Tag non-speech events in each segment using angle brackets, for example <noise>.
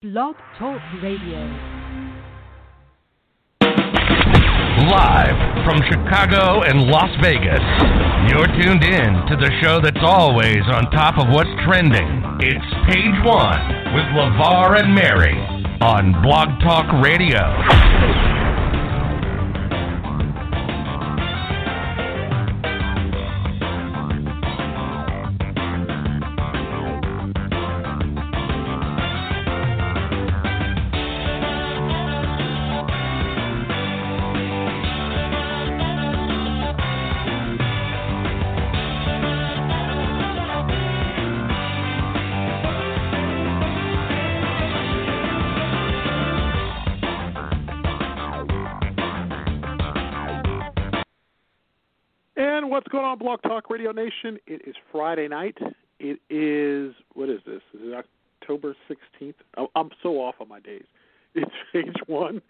Blog Talk Radio. Live from Chicago and Las Vegas, you're tuned in to the show that's always on top of what's trending. It's Page One with LeVar and Mary on Blog Talk Radio. Blog Talk Radio Nation? It is Friday night. It is what is this? Is it October sixteenth? I'm so off on my days. It's <laughs> page one.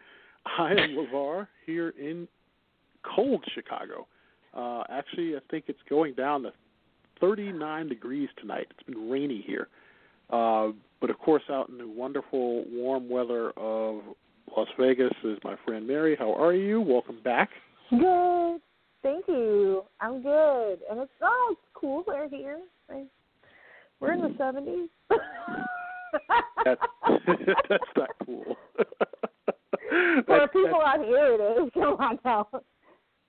I am LeVar here in cold Chicago. Uh, actually, I think it's going down to 39 degrees tonight. It's been rainy here. Uh, but of course, out in the wonderful warm weather of Las Vegas is my friend Mary. How are you? Welcome back. Good. Thank you. I'm good. And it's oh, it's cool. We're here. We're in the mm-hmm. seventies. That's, <laughs> that's not cool. <laughs> For That's- people out here, it is. <laughs> Come on now.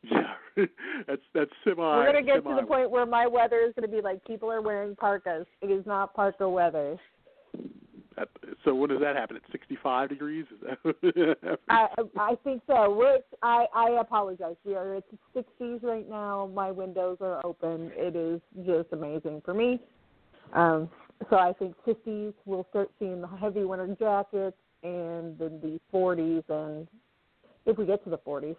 Yeah, that's that's semi. We're gonna get to the point where my weather is gonna be like people are wearing parkas. It is not parka weather. That, so when does that happen? At 65 degrees? I I think so. We're I I apologize. We are at the 60s right now. My windows are open. It is just amazing for me. Um, so I think 50s we'll start seeing the heavy winter jackets and then the 40s and if we get to the 40s,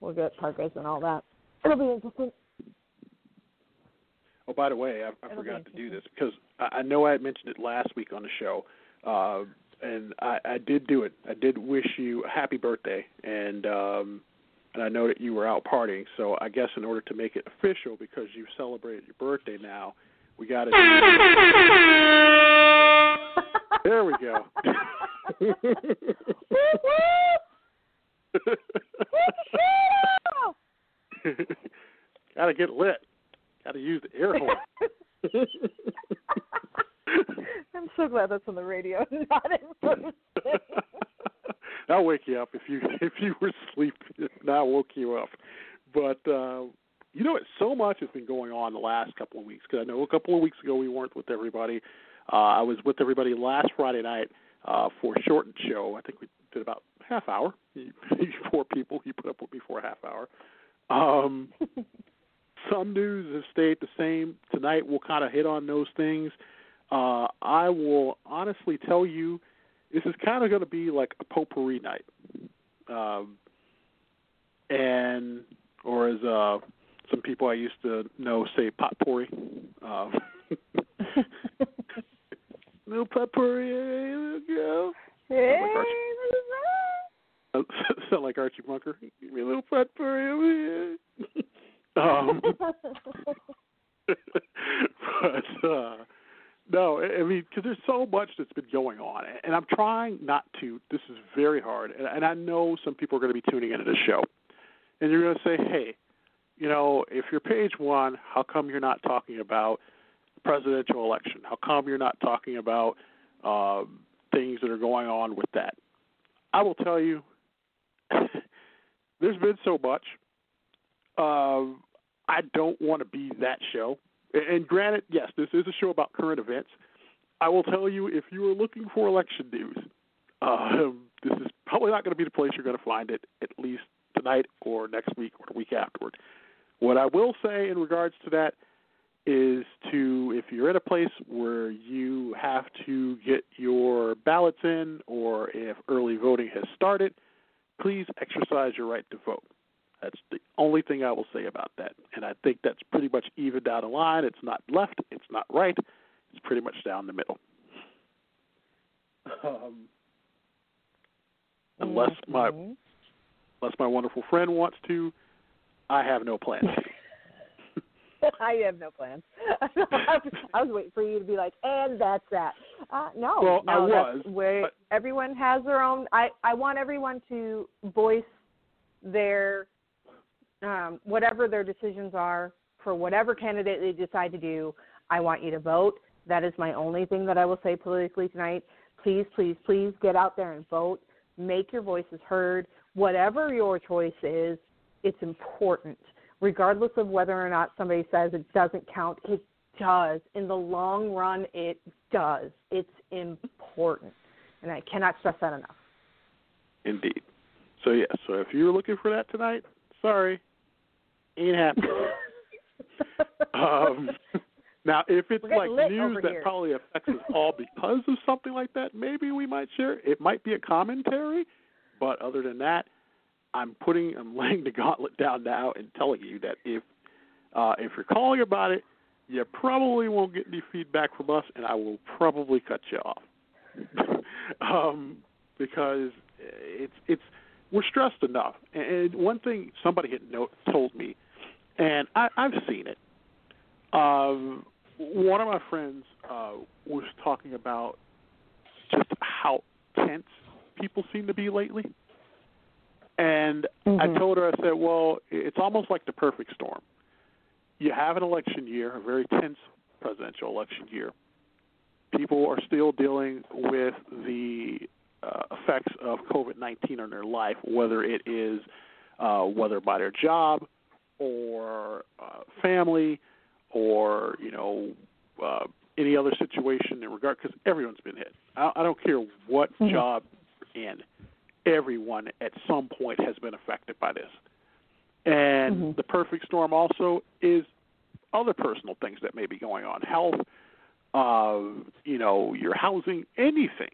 we'll get parkas and all that. It'll be interesting. Oh, by the way, I, I forgot to do this because I, I know I had mentioned it last week on the show, uh, and I, I did do it. I did wish you a happy birthday, and um, and I know that you were out partying. So I guess in order to make it official, because you celebrated your birthday now, we got to. <laughs> There we go. <laughs> Gotta get lit. Gotta use the air horn. <laughs> I'm so glad that's on the radio, <laughs> not in. I'll <laughs> wake you up if you if you were asleep. Now I woke you up. But uh, you know, what? so much has been going on the last couple of weeks. Because I know a couple of weeks ago we weren't with everybody. Uh, I was with everybody last Friday night uh, for a shortened show. I think we did about half hour. You, four people. You put up with me for a half hour. Um, some news has stayed the same. Tonight we'll kind of hit on those things. Uh, I will honestly tell you, this is kind of going to be like a potpourri night, um, and or as uh, some people I used to know say potpourri. Um, <laughs> no potpourri, go. Hey. Uh, <laughs> sound like Archie Bunker. Give me a little potpourri over here. <laughs> um, <laughs> but uh, no, I mean, because there's so much that's been going on, and I'm trying not to. This is very hard, and, and I know some people are going to be tuning into the show, and you're going to say, "Hey, you know, if you're page one, how come you're not talking about the presidential election? How come you're not talking about um, things that are going on with that?" I will tell you, <laughs> there's been so much. Um, I don't want to be that show. And- granted, yes, this is a show about current events. I will tell you, if you are looking for election news, um, this is probably not going to be the place you're going to find it, at least tonight or next week or the week afterward. What I will say in regards to that is to, if you're in a place where you have to get your ballots in or if early voting has started, please exercise your right to vote. That's the only thing I will say about that. And I think that's pretty much even down the line. It's not left, it's not right, it's pretty much down the middle. Um, <laughs> unless my Mhm. unless my wonderful friend wants to, I have no plans. <laughs> <laughs> I have no plans. I was waiting for you to be like, and that's that. Uh, no, Well, I was, where but- everyone has their own. I I want everyone to voice their um, whatever their decisions are for whatever candidate they decide to do. I want you to vote. That is my only thing that I will say politically tonight. Please, please, please get out there and vote. Make your voices heard. Whatever your choice is, it's important. Regardless of whether or not somebody says it doesn't count, it does. In the long run, it does. It's important. And I cannot stress that enough. Indeed. So yeah, so if you're looking for that tonight, sorry, ain't happening. <laughs> um, now, if it's like news that here. probably affects us all because of something like that, maybe we might share. it. It might be a commentary, but other than that, I'm putting, I'm <laughs> laying the gauntlet down now and telling you that if uh, if you're calling about it, you probably won't get any feedback from us, and I will probably cut you off <laughs> um, because it's it's we're stressed enough. And one thing somebody had no, told me, and I, I've seen it. Um, one of my friends uh, was talking about just how tense people seem to be lately. And I Mhm. told her, I said, well, it's almost like the perfect storm. You have an election year, a very tense presidential election year. People are still dealing with the uh, effects of COVID 19 on their life, whether it is uh, whether by their job or uh, family or you know uh, any other situation in regard because everyone's been hit. I, I don't care what Mhm. job you're in, everyone at some point has been affected by this. And Mhm. the perfect storm also is other personal things that may be going on, health, uh, you know, your housing, anything.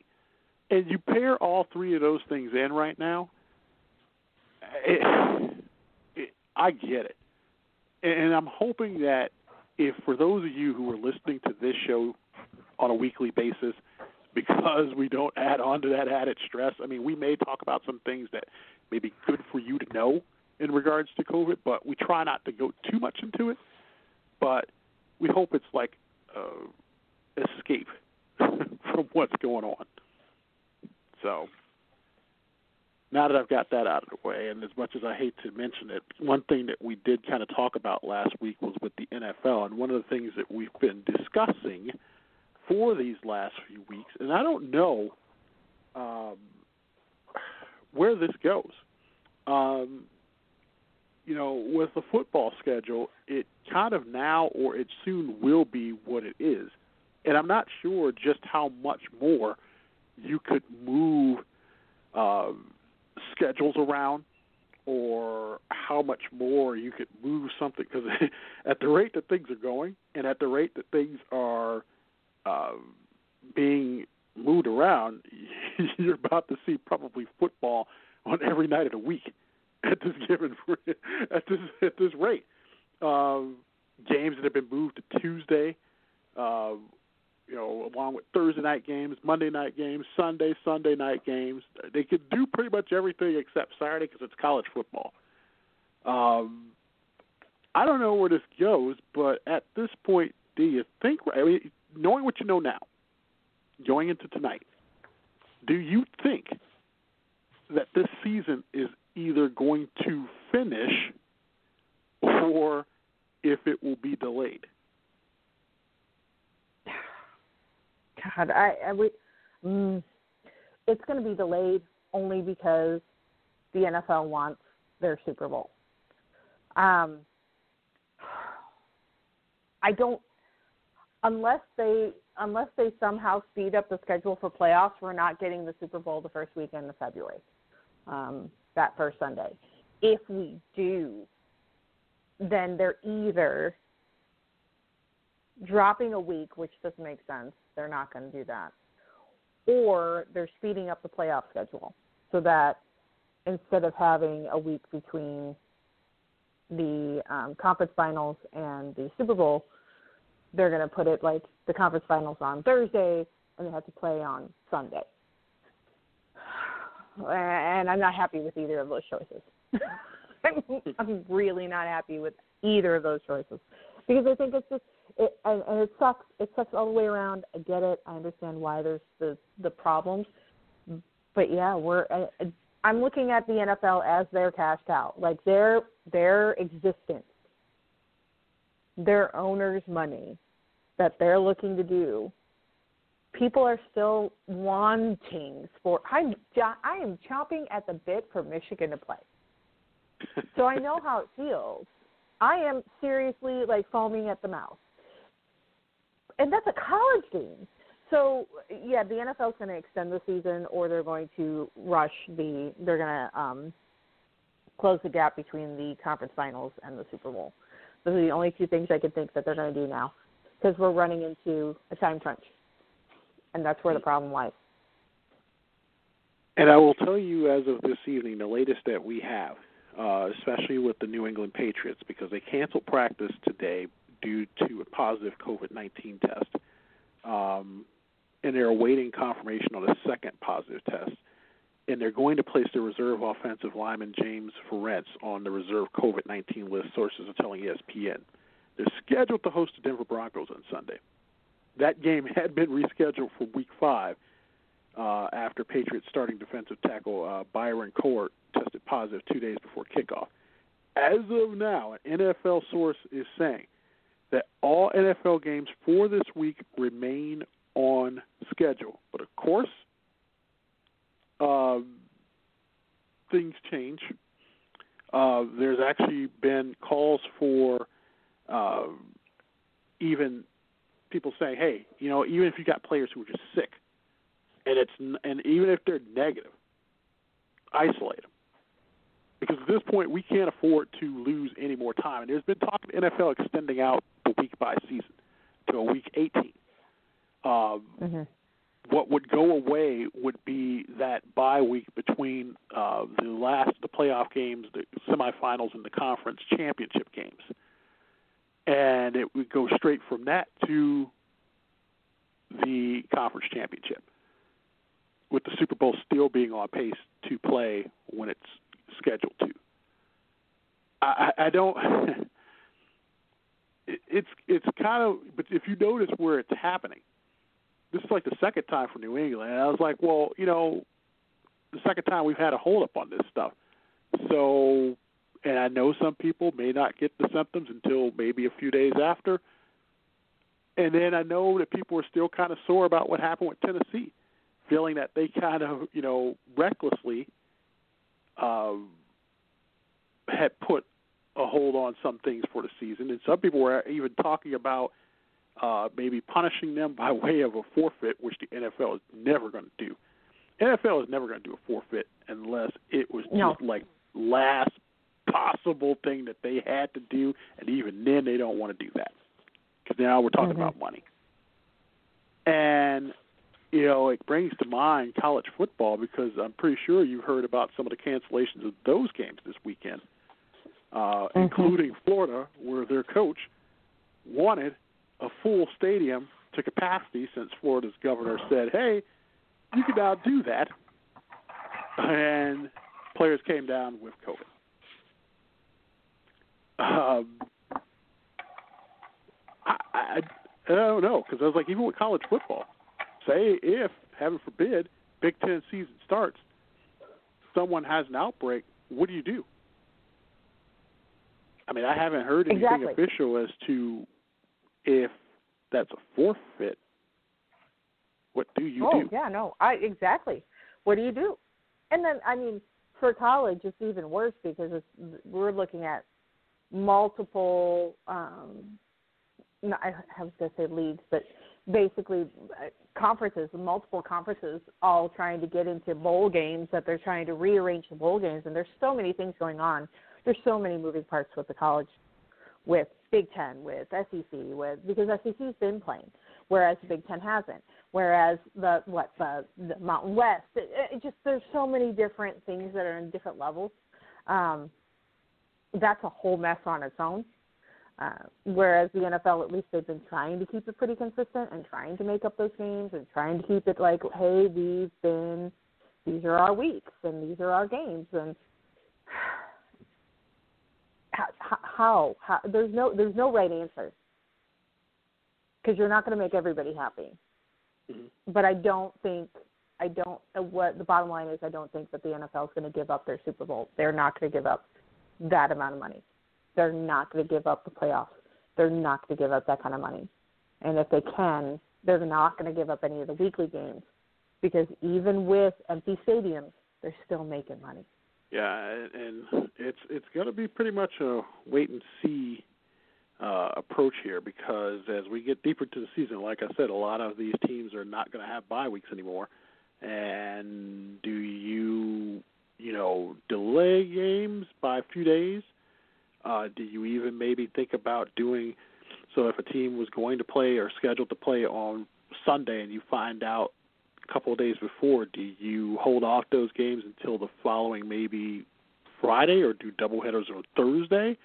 And you pair all three of those things in right now. It, it, I get it, and I'm hoping that if for those of you who are listening to this show on a weekly basis, because we don't add on to that added stress. I mean, we may talk about some things that may be good for you to know in regards to COVID, but we try not to go too much into it. But we hope it's like uh, escape <laughs> from what's going on. So now that I've got that out of the way, and as much as I hate to mention it, one thing that we did kind of talk about last week was with the NFL, and one of the things that we've been discussing for these last few weeks, and I don't know um, where this goes. Um, you know, with the football schedule, it kind of now or it soon will be what it is. And I'm not sure just how much more you could move um, schedules around or how much more you could move something because <laughs> at the rate that things are going and at the rate that things are uh, being moved around, <laughs> you're about to see probably football on every night of the week <laughs> at this given at this at this rate. Um, games that have been moved to Tuesday, uh, you know, along with Thursday night games, Monday night games, Sunday, Sunday night games. They could do pretty much everything except Saturday because it's college football. Um, I don't know where this goes, but at this point, do you think? I mean, knowing what you know now, going into tonight, do you think that this season is either going to finish or if it will be delayed? God, I, I we, mm, it's going to be delayed only because the NFL wants their Super Bowl. Um, I don't unless they unless they somehow speed up the schedule for playoffs. We're not getting the Super Bowl the first weekend of February, um, that first Sunday. If we do, then they're either dropping a week, which doesn't make sense. They're not going to do that. Or they're speeding up the playoff schedule so that instead of having a week between the um, conference finals and the Super Bowl, they're going to put it like the conference finals on Thursday and they have to play on Sunday. And I'm not happy with either of those choices. I'm, <laughs> I'm really not happy with either of those choices. Because I think it's just it and, and it sucks. It sucks all the way around. I get it. I understand why there's the the problems, but yeah, we're. I, I'm looking at the NFL as their cash cow, like their their existence, their owners' money that they're looking to do. People are still wanting for. I'm I am chomping at the bit for Michigan to play, <laughs> so I know how it feels. I am seriously like foaming at the mouth and that's a college game. So yeah, the NFL's going to extend the season, or they're going to rush the. They're going to um, close the gap between the conference finals and the Super Bowl. Those are the only two things I can think that they're going to do now, because we're running into a time crunch, and that's where the problem lies. And I will tell you, as of this evening, the latest that we have, uh, especially with the New England Patriots, because they canceled practice today due to a positive COVID 19 test. Um, and they're awaiting confirmation on a second positive test. And they're going to place the reserve offensive lineman James Ferentz on the reserve COVID 19 list, sources are telling ESPN. They're scheduled to host the Denver Broncos on Sunday. That game had been rescheduled for week five uh, after Patriots starting defensive tackle uh, Byron Cowart tested positive two days before kickoff. As of now, an NFL source is saying that all NFL games for this week remain on schedule. But of course, uh, things change. Uh, there's actually been calls for uh, even people saying, "Hey, you know, even if you got players who are just sick, and it's and even if they're negative, isolate them." Because at this point we can't afford to lose any more time. And there's been talk of NFL extending out the week by season to a week 18. Um, mm-hmm. What would go away would be that bye week between uh, the last the playoff games, the semifinals, and the conference championship games, and it would go straight from that to the conference championship, with the Super Bowl still being on pace to play when it's scheduled to. I, I don't. <laughs> it's it's kind of, but if you notice where it's happening, this is like the second time for New England. And I was like, well, you know, the second time we've had a hold up on this stuff. So, and I know some people may not get the symptoms until maybe a few days after. And then I know that people are still kind of sore about what happened with Tennessee, feeling that they kind of, you know, recklessly um, had put a hold on some things for the season, and some people were even talking about uh, maybe punishing them by <laughs> way of a forfeit, which the NFL is never going to do. NFL is never going to do a forfeit unless it was no. just like last possible thing that they had to do, and even then they don't want to do that because now we're talking mm-hmm. about money. And you know, it brings to mind college football because I'm pretty sure you've heard about some of the cancellations of those games this weekend, uh, mm-hmm. including Florida, where their coach wanted a full stadium to capacity since Florida's governor said, hey, you can now do that. And players came down with COVID. Um, I, I, I don't know because I was like, even with college football, say if, heaven forbid, Big Ten season starts, someone has an outbreak, what do you do? I mean, I haven't heard anything exactly. official as to if that's a forfeit. What do you oh, do? yeah, no, I exactly. What do you do? And then, I mean, for college, it's even worse because it's, we're looking at multiple. Um, I was going to say leagues, but basically uh, conferences, multiple conferences, all trying to get into bowl games that they're trying to rearrange the bowl games, and there's so many things going on. There's so many moving parts with the college, with Big Ten, with SEC, with because SEC's been playing, whereas the Big Ten hasn't. Whereas the what the, the Mountain West, it, it just there's so many different things that are in different levels. Um, that's a whole mess on its own. Uh, whereas the NFL, at least they've been trying to keep it pretty consistent and trying to make up those games and trying to keep it like, hey, we've been, these are our weeks and these are our games and <sighs> how, how there's no there's no right answer because you're not going to make everybody happy. Mm-hmm. But I don't think I don't what the bottom line is I don't think that the NFL is going to give up their Super Bowl. They're not going to give up that amount of money. They're not going to give up the playoffs. They're not going to give up that kind of money. And if they can, they're not going to give up any of the weekly games because even with empty stadiums, they're still making money. Yeah, and it's it's going to be pretty much a wait and see uh, approach here because as we get deeper into the season, like I said, a lot of these teams are not going to have bye weeks anymore. And do you, you know, delay games by a few days? Uh, do you even maybe think about doing so if a team was going to play or scheduled to play on Sunday and you find out a couple of days before, do you hold off those games until the following maybe Friday or do doubleheaders on Thursday?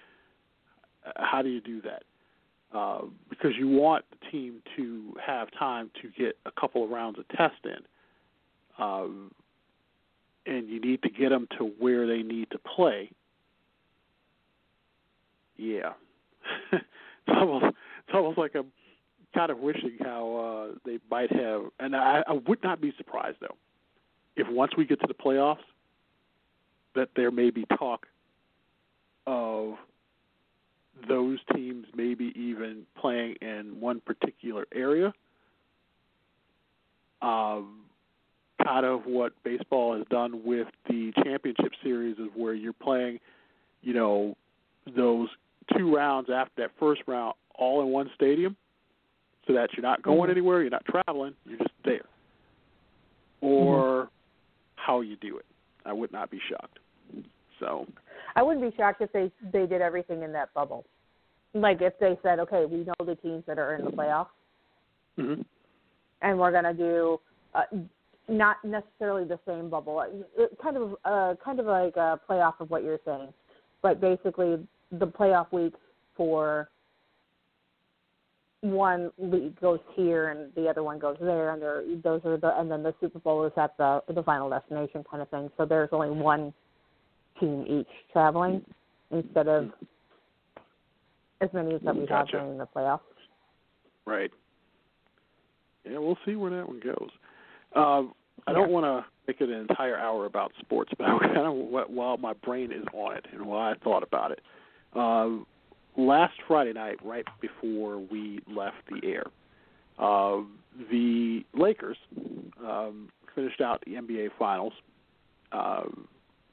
How do you do that? Uh, because you want the team to have time to get a couple of rounds of test in, um, and you need to get them to where they need to play. Yeah, <laughs> it's almost it's almost like I'm kind of wishing how uh, they might have, and I, I would not be surprised though if once we get to the playoffs that there may be talk of those teams maybe even playing in one particular area. Um, kind of what baseball has done with the championship series is where you're playing, you know, those two rounds after that first round all in one stadium so that you're not going mm-hmm. anywhere, you're not traveling, you're just there. Or mm-hmm. how you do it. I would not be shocked. So I wouldn't be shocked if they they did everything in that bubble. Like if they said, okay, we know the teams that are in the playoffs, mm-hmm. and we're gonna do uh, not necessarily the same bubble, it, kind of uh, kind of like a playoff of what you're saying, but basically the playoff week for one league goes here and the other one goes there, and there those are the and then the Super Bowl is at the the final destination kind of thing. So there's only one team each traveling instead of as many as that we gotcha. have during the playoffs. Right. Yeah, we'll see where that one goes. Uh, I don't want to make it an entire hour about sports, but <laughs> I kind of what, while my brain is on it and while I thought about it. Uh, last Friday night, right before we left the air, uh, the Lakers um, finished out the NBA Finals. Uh,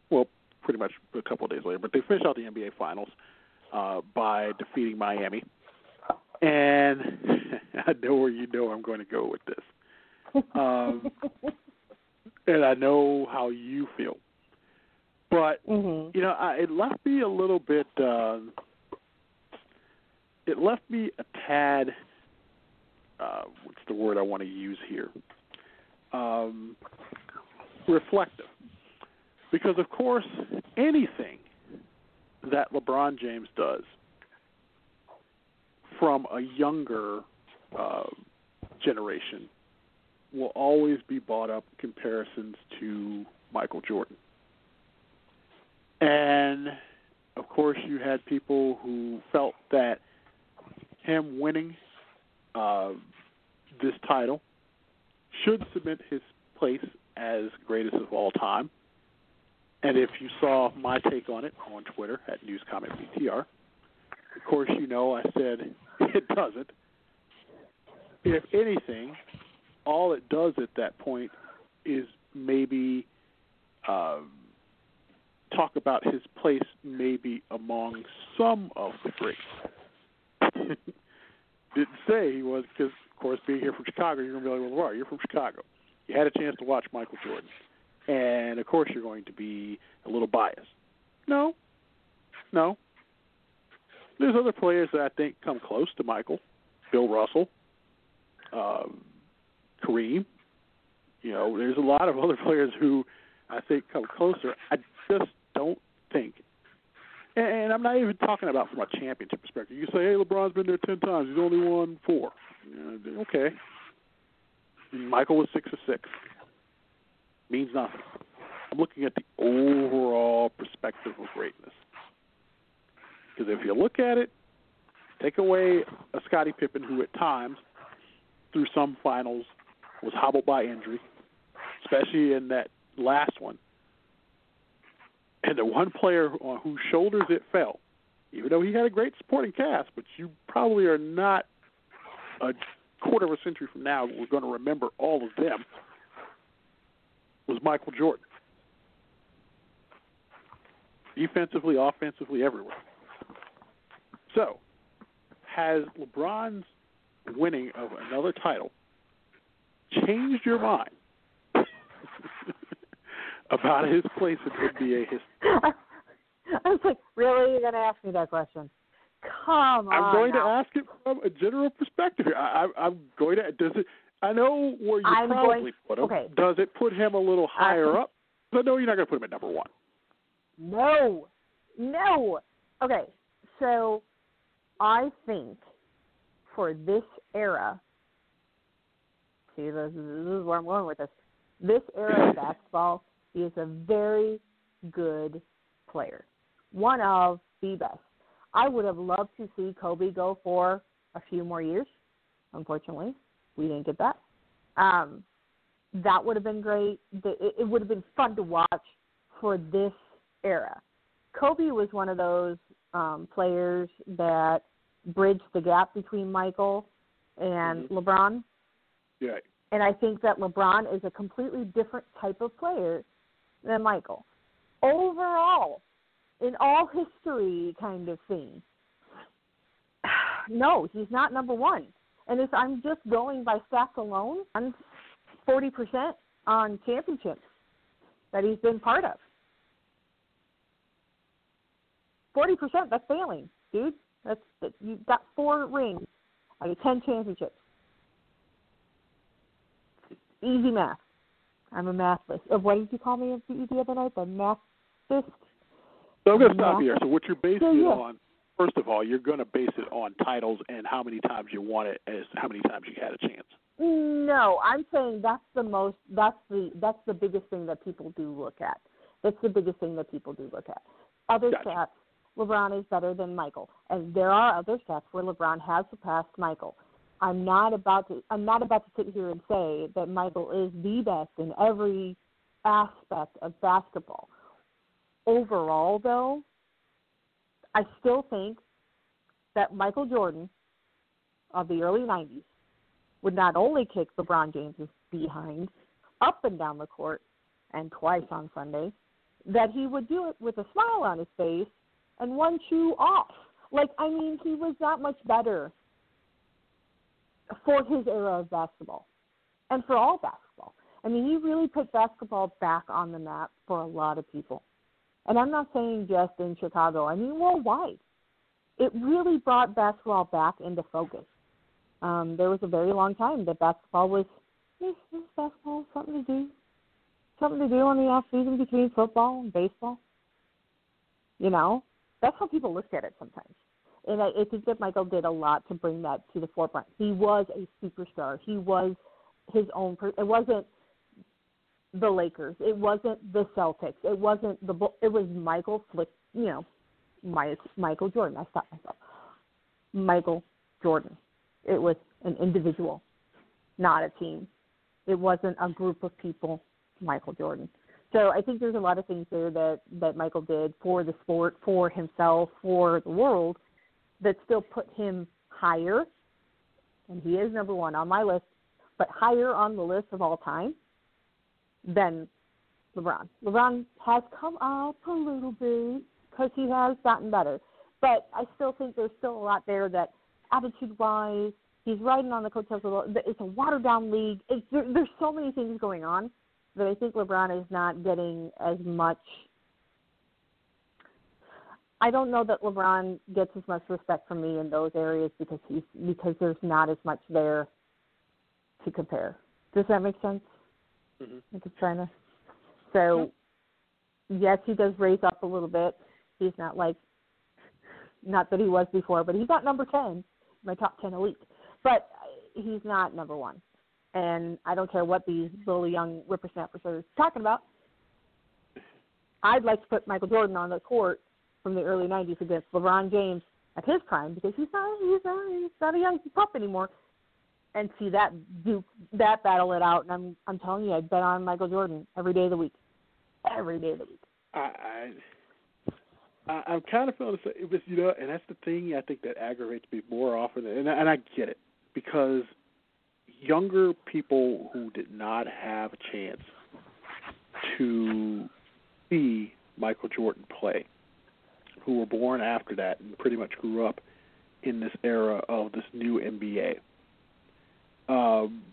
well, pretty much a couple of days later, but they finished out the NBA Finals uh, by defeating Miami. And <laughs> I know where you know I'm going to go with this. Um, <laughs> and I know how you feel. But mm-hmm. you know, I, it left me a little bit. Uh, it left me a tad. Uh, what's the word I want to use here? Um, reflective, because of course, anything that LeBron James does from a younger uh, generation will always be brought up comparisons to Michael Jordan. And of course, you had people who felt that him winning uh, this title should cement his place as greatest of all time. And if you saw my take on it on Twitter at NewsCommentBTR, of course you know I said <laughs> it doesn't. If anything, all it does at that point is maybe um, talk about his place maybe among some of the greats. <laughs> Didn't say he was because, of course, being here from Chicago, you're going to be like, well, you're from Chicago. You had a chance to watch Michael Jordan. And, of course, you're going to be a little biased. No. No. There's other players that I think come close to Michael. Bill Russell, um, Kareem. You know, there's a lot of other <laughs> players who I think come closer. I just don't think. And I'm not even talking about from a championship perspective. You say, hey, LeBron's been there ten times. He's only won four. Uh, okay. Michael was six of six. Means nothing. I'm looking at the overall perspective of greatness. Because if you look at it, take away a Scottie Pippen who at times, through some finals, was hobbled by injury, especially in that last one. And the one player on whose shoulders it fell, even though he had a great supporting cast, but you probably are not a quarter of a century from now, we're going to remember all of them, was Michael Jordan. Defensively, offensively, everywhere. So, has LeBron's winning of another title changed your mind about his place in NBA history? <laughs> I was like, really? You're going to ask me that question? Come on. I'm going now. to ask it from a general perspective. I, I, I'm going to. Does it? I know where you I'm probably going- put him. okay. Does it put him a little higher Uh, up? But no, you're not going to put him at number one. No, no. Okay, so I think for this era, see, this, this is where I'm going with this. This era of <laughs> basketball, he is a very good player, one of the best. I would have loved to see Kobe go for a few more years. Unfortunately, we didn't get that. Um, that would have been great. It, it would have been fun to watch for this era. Kobe was one of those um, players that bridged the gap between Michael and Mhm. LeBron. Yeah. And I think that LeBron is a completely different type of player than Michael. Overall, in all history kind of thing, <sighs> no, he's not number one. And if I'm just going by stats alone, I'm 40% on championships that he's been part of. 40%, that's failing, dude. That's that, you've got four rings out of 10 championships. Easy math. I'm a mathless. Uh, what did you call me the the other night? The mathist? So I'm going to stop here. So what you're basing Yeah, it on, first of all, you're going to base it on titles and how many times you won it as how many times you had a chance. No, I'm saying that's the most. That's the that's the biggest thing that people do look at. That's the biggest thing that people do look at. Other Gotcha. stats, LeBron is better than Michael, and there are other stats where LeBron has surpassed Michael. I'm not about to. I'm not about to sit here and say that Michael is the best in every aspect of basketball. Overall, though, I still think that Michael Jordan of the early '90s would not only kick LeBron James's behind up and down the court and twice on Sunday, that he would do it with a smile on his face and one shoe off. Like, I mean, he was that much better for his era of basketball and for all basketball. I mean, he really put basketball back on the map for a lot of people. And I'm not saying just in Chicago, I mean worldwide. It really brought basketball back into focus. Um, there was a very long time that basketball was this basketball something to do, something to do on the off season between football and baseball. You know, that's how people looked at it sometimes. And I, I think that Michael did a lot to bring that to the forefront. He was a superstar. He was his own. Per- it wasn't the Lakers. It wasn't the Celtics. It wasn't the. It was Michael Flick. You know, my, Michael Jordan. I stopped myself. Michael Jordan. It was an individual, not a team. It wasn't a group of people. Michael Jordan. So I think there's a lot of things there that that Michael did for the sport, for himself, for the world, that still put him higher, and he is number one on my list, but higher on the list of all time than LeBron. LeBron has come up a little bit because he has gotten better, but I still think there's still a lot there that attitude-wise, he's riding on the coattails of the. It's a watered-down league. It's, there, there's so many things going on that I think LeBron is not getting as much. I don't know that LeBron gets as much respect from me in those areas because he's because there's not as much there to compare. Does that make sense? Mhm. I'm just trying to. So, yes, he does raise up a little bit. He's not like, not that he was before, but he's not number ten, my top ten elite. But he's not number one and I don't care what these little young whippersnappers are talking about. I'd like to put Michael Jordan on the court from the early '90s against LeBron James at his prime because he's not he's not, he's not a young pup anymore, and see that do that battle it out. And I'm I'm telling you, I bet on Michael Jordan every day of the week, every day of the week. I, I, I I'm kind of feeling the same, but you know, and that's the thing I think that aggravates me more often, and and I get it because younger people who did not have a chance to see Michael Jordan play, who were born after that and pretty much grew up in this era of this new NBA. Um,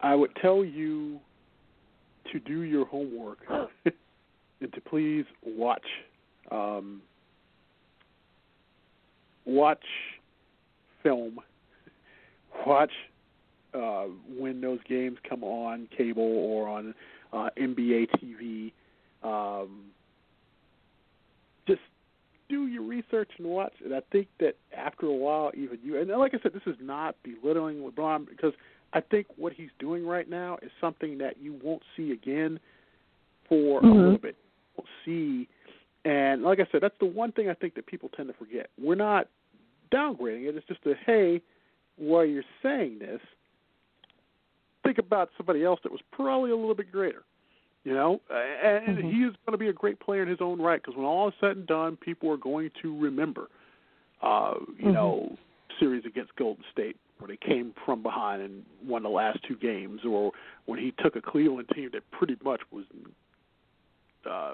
I would tell you to do your homework <laughs> and to please watch um, watch film, <laughs> watch uh, when those games come on cable or on uh, NBA TV. Um, do your research and watch it. I think that after a while, even you and like I said, this is not belittling LeBron because I think what he's doing right now is something that you won't see again for mm-hmm. a little bit. You won't see, and like I said, that's the one thing I think that people tend to forget. We're not downgrading it. It's just a hey, while you're saying this, think about somebody else that was probably a little bit greater. You know, and mm-hmm. he is going to be a great player in his own right because when all is said and done, people are going to remember, uh, you mm-hmm. know, series against Golden State where they came from behind and won the last two games, or when he took a Cleveland team that pretty much was uh,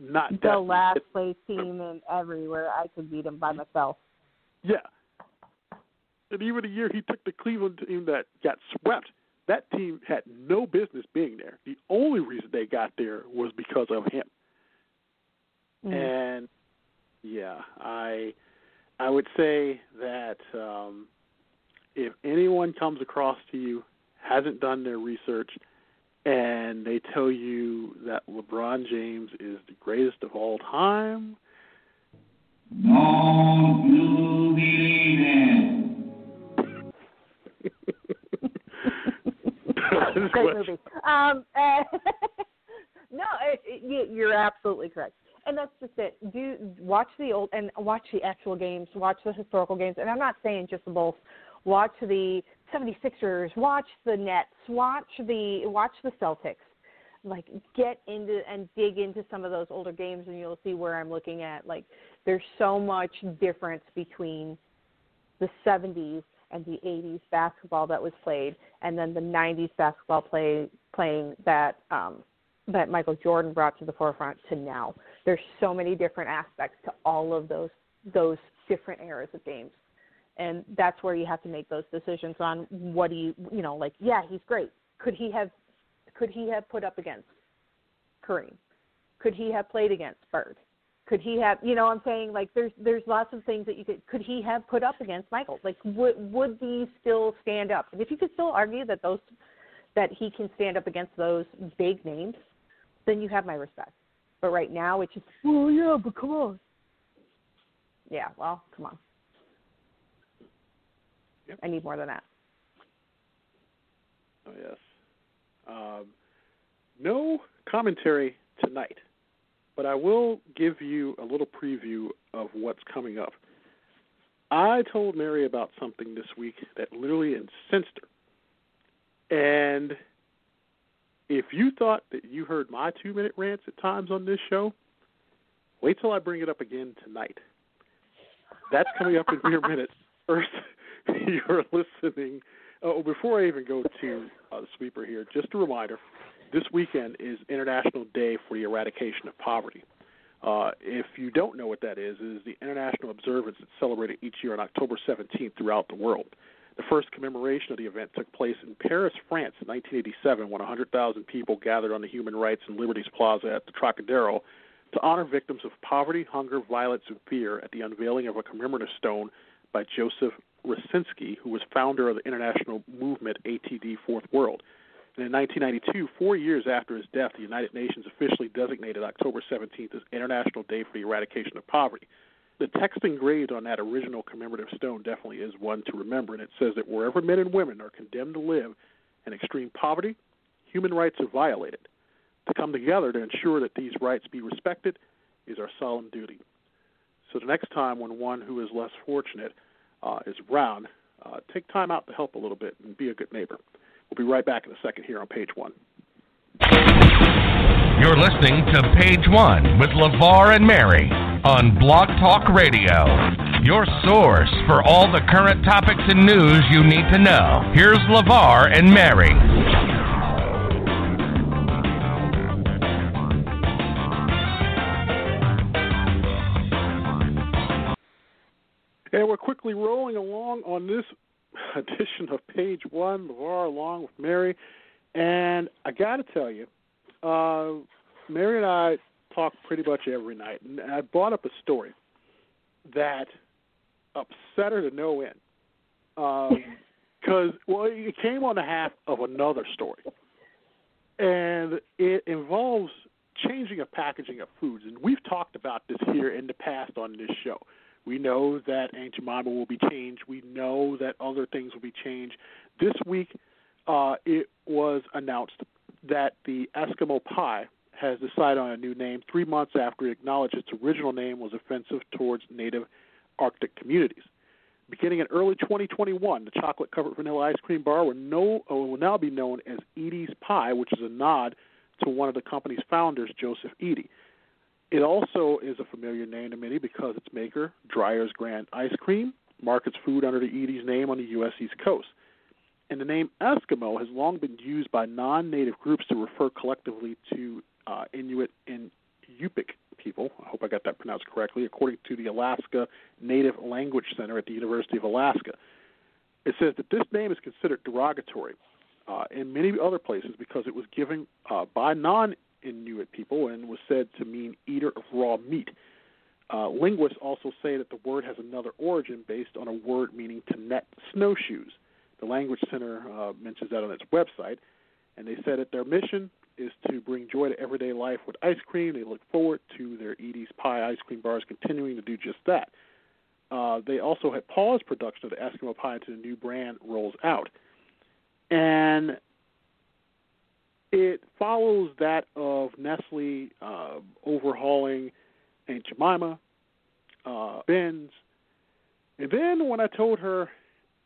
not the last place team and everywhere. I could beat him by myself. Yeah, and even the year he took the Cleveland team that got swept that team had no business being there. The only reason they got there was because of him. Mm. And yeah, I I would say that um, if anyone comes across to you hasn't done their research and they tell you that LeBron James is the greatest of all time, don't you believe it? Great movie. Um, uh, <laughs> no, it, it, you're absolutely correct, and that's just it. Do watch the old and watch the actual games. Watch the historical games, and I'm not saying just the Bulls. Watch the 76ers. Watch the Nets. Watch the watch the Celtics. Like get into and dig into some of those older games, and you'll see where I'm looking at. Like there's so much difference between the 70s and the 80s basketball that was played, and then the 90s basketball play playing that um, that Michael Jordan brought to the forefront to now. There's so many different aspects to all of those those different eras of games, and that's where you have to make those decisions on what do you you know like yeah he's great. Could he have could he have put up against Kareem? Could he have played against Bird? Could he have you know i'm saying? Like there's there's lots of things that you could could he have put up against michael? Like would would these still stand up? And if you could still argue that those that he can stand up against those big names then you have my respect. But right now it's just well yeah but come on. Yeah well come on. Yep. i need more than that. Oh yes. Um, no commentary tonight but I will give you a little preview of what's coming up. I told Mary about something this week that literally incensed her. And if you thought that you heard my two minute rants at times on this show, wait till I bring it up again tonight. That's coming up in mere <laughs> minutes. First, <laughs> you're listening. Oh, before I even go to uh, the sweeper here, just a reminder this weekend is International Day for the Eradication of Poverty. Uh, if you don't know what that is, it is the international observance that's celebrated each year on October 17th throughout the world. The first commemoration of the event took place in Paris, France in 1987 when 100,000 people gathered on the Human Rights and Liberties Plaza at the Trocadero to honor victims of poverty, hunger, violence, and fear at the unveiling of a commemorative stone by Joseph Wresinski, who was founder of the international movement ATD Fourth World. And in 1992, four years after his death, the United Nations officially designated October 17th as International Day for the Eradication of Poverty. The text engraved on that original commemorative stone definitely is one to remember, and it says that wherever men and women are condemned to live in extreme poverty, human rights are violated. To come together to ensure that these rights be respected is our solemn duty. So the next time when one who is less fortunate uh, is around, uh, take time out to help a little bit and be a good neighbor. We'll be right back in a second here on page one. You're listening to Page One with LeVar and Mary on Blog Talk Radio. Your source for all the current topics and news you need to know. Here's LeVar and Mary. And we're quickly rolling along on this <laughs> edition of Page One, LeVar along with Mary. And I got to tell you, uh, Mary and I talk pretty much every night, and I brought up a story that upset her to no end. Because, um, <laughs> well, it came on the half of another story. And it involves changing of packaging of foods. And we've talked about this here in the past on this show. We know that Aunt Jemima will be changed. We know that other things will be changed. This week, uh, it was announced that the Eskimo pie has decided on a new name three months after it acknowledged its original name was offensive towards native Arctic communities. Beginning in early 2021, the chocolate covered vanilla ice cream bar will, uh, will now be known as Edy's Pie, which is a nod to one of the company's founders, Joseph Edy. It also is a familiar name to many because its maker, Dreyer's Grand Ice Cream, markets food under the Edy's name on the U.S. East Coast. And the name Eskimo has long been used by non native groups to refer collectively to uh, Inuit and Yupik people. I hope I got that pronounced correctly, according to the Alaska Native Language Center at the University of Alaska. It says that this name is considered derogatory uh, in many other places because it was given uh, by non Inuit people and was said to mean eater of raw meat. Uh, linguists also say that the word has another origin based on a word meaning to net snowshoes. The Language Center uh, mentions that on its website, and they said that their mission is to bring joy to everyday life with ice cream. They look forward to their Edy's Pie ice cream bars continuing to do just that. Uh, they also had paused production of the Eskimo Pie until the new brand rolls out. And it follows that of Nestle uh, overhauling Aunt Jemima, uh, Ben's. And then when I told her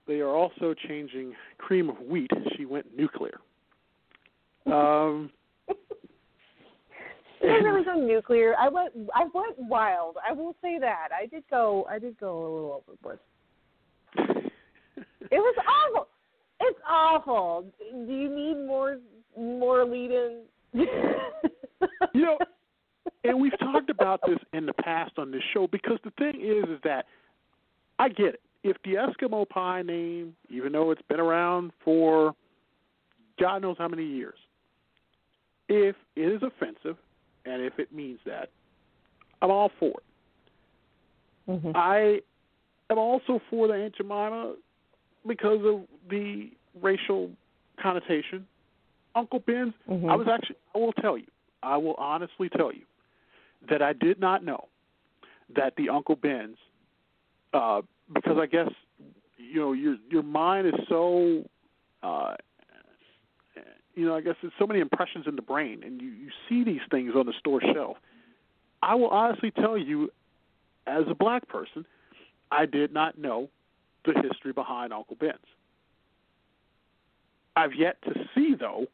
they are also changing cream of wheat, she went nuclear. Um, didn't really go nuclear. I went I went wild. I will say that. I did go I did go a little overboard. <laughs> it was awful. It's awful. Do you need more more lead in? <laughs> you know, and we've talked about this in the past on this show because the thing is is that I get it. If the Eskimo pie name, even though it's been around for God knows how many years, if it is offensive and if it means that, I'm all for it. Mm-hmm. I am also for the Aunt Jemima because of the racial connotation. Uncle Ben's, mm-hmm. I was actually, I will tell you, I will honestly tell you that I did not know that the Uncle Ben's, uh, because I guess you know your your mind is so uh, you know, I guess there's so many impressions in the brain, and you, you see these things on the store shelf. I will honestly tell you, as a black person, I did not know the history behind Uncle Ben's. I've yet to see, though,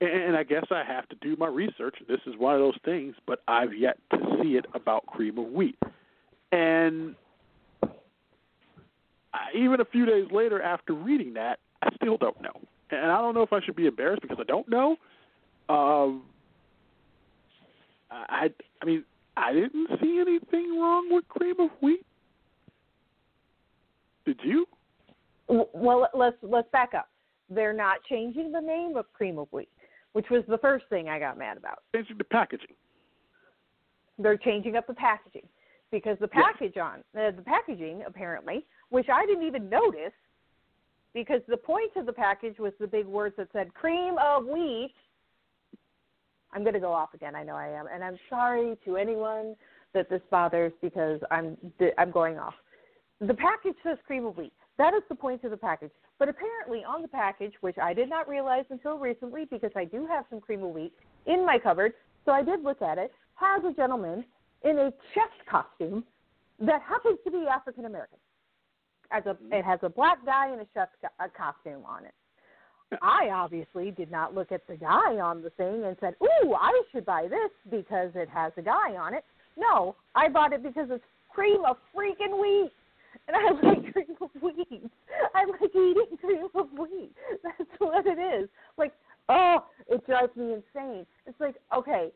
and I guess I have to do my research. This is one of those things, but I've yet to see it about cream of wheat. And even a few days later, after reading that, I still don't know and I don't know if I should be embarrassed because I don't know. Um, I I mean I didn't see anything wrong with cream of wheat. Did you? Well, let's let's back up. They're not changing the name of cream of wheat, which was the first thing I got mad about. Changing the packaging. They're changing up the packaging because the package on uh, the packaging apparently, which I didn't even notice, because the point of the package was the big words that said cream of wheat. I'm going to go off again. I know I am, and I'm sorry to anyone that this bothers because I'm I'm going off. The package says cream of wheat. That is the point of the package. But apparently, on the package, which I did not realize until recently because I do have some cream of wheat in my cupboard, so I did look at it, has a gentleman in a chef's costume that happens to be African American. As a, mm-hmm. it has a black guy in a chef's co- a costume on it. I obviously did not look at the guy on the thing and said, "Ooh, I should buy this because it has a guy on it." No, I bought it because it's cream of freaking wheat, and I <laughs> like cream of wheat. I like eating cream of wheat. <laughs> That's what it is. Like, oh, it drives me insane. It's like, okay,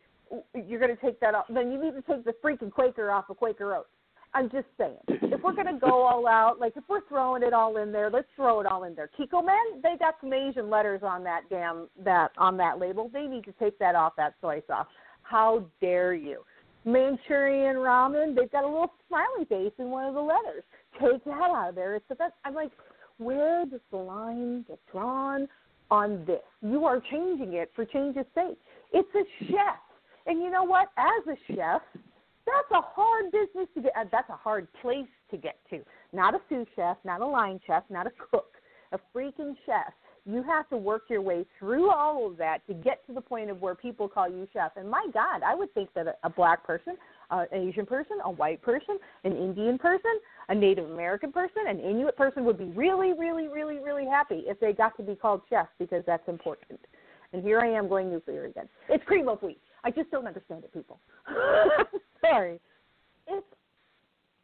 you're going to take that off. Then you need to take the freaking Quaker off of Quaker Oats. I'm just saying, if we're going to go <laughs> all out, like if we're throwing it all in there, let's throw it all in there. Kikkoman, they got some Asian letters on that damn that on that label. They need to take that off that soy sauce. How dare you? Maruchan ramen, they've got a little smiley face in one of the letters. Take that out of there. It's the best. I'm like, where does the line get drawn on this? You are changing it for change's sake. It's a chef. And you know what? As a chef, that's a hard business to get. Uh, that's a hard place to get to. Not a sous chef, not a line chef, not a cook, a freaking chef. You have to work your way through all of that to get to the point of where people call you chef. And my God, I would think that a, a black person, an Asian person, a white person, an Indian person, a Native American person, an Inuit person would be really, really, really, really happy if they got to be called chef because that's important. And here I am going nuclear again. It's cream of wheat. I just don't understand it, people. <laughs> Sorry. It's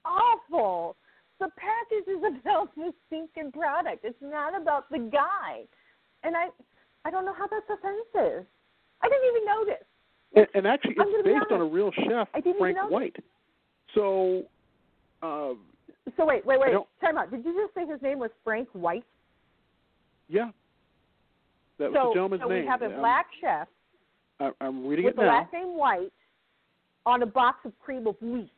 awful. The package is about the stinking product. It's not about the guy. And I I don't know how that's offensive. I didn't even notice. And, and actually, it's gonna based on a real chef, I didn't Frank White. So, uh, So wait, wait, wait. don't- Time out. Did you just say his name was Frank White? yeah, that was so the gentleman's so name. we have a I'm- black chef I, I'm reading with it the now. last name White on a box of cream of wheat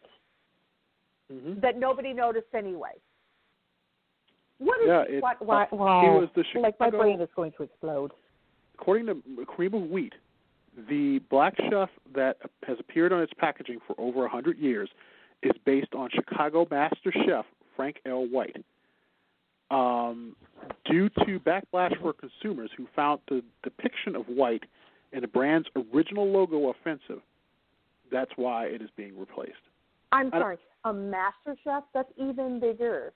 Mhm. that nobody noticed anyway. What is Yeah, it- what, why, he wow. was the like my brain is going to explode. According to Cream of Wheat, the black chef that has appeared on its packaging for over a 100 years is based on Chicago master chef Frank L. White. Um, due to backlash for consumers who found the depiction of White in the brand's original logo offensive, that's why it is being replaced. I'm sorry, a master chef that's even bigger.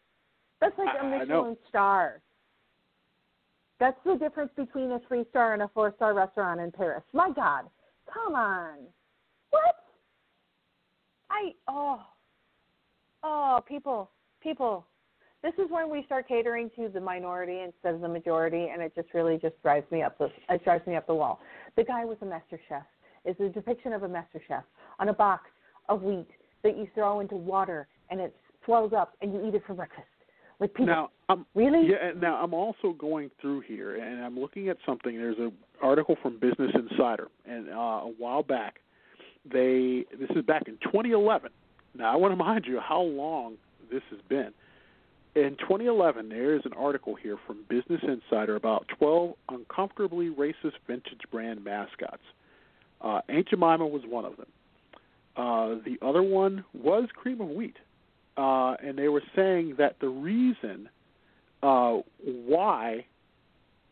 That's like a. Michelin star. That's the difference between a three star and a four star restaurant in Paris. My God, come on. What? I oh oh people people. This is when we start catering to the minority instead of the majority, and it just really just drives me up the it drives me up the wall. The guy was a master chef. Is a depiction of a master chef on a box of wheat that you throw into water and it swells up and you eat it for breakfast. Like people, Now, I'm really? Yeah, now I'm also going through here, and I'm looking at something. There's an article from Business Insider, and uh, a while back, they this is back in 2011. Now I want to <laughs> remind you how long this has been. In 2011, there is an article here from Business Insider about 12 uncomfortably racist vintage brand mascots. Uh, Aunt Jemima was one of them. Uh, the other one was Cream of Wheat uh, and they were saying that the reason uh, why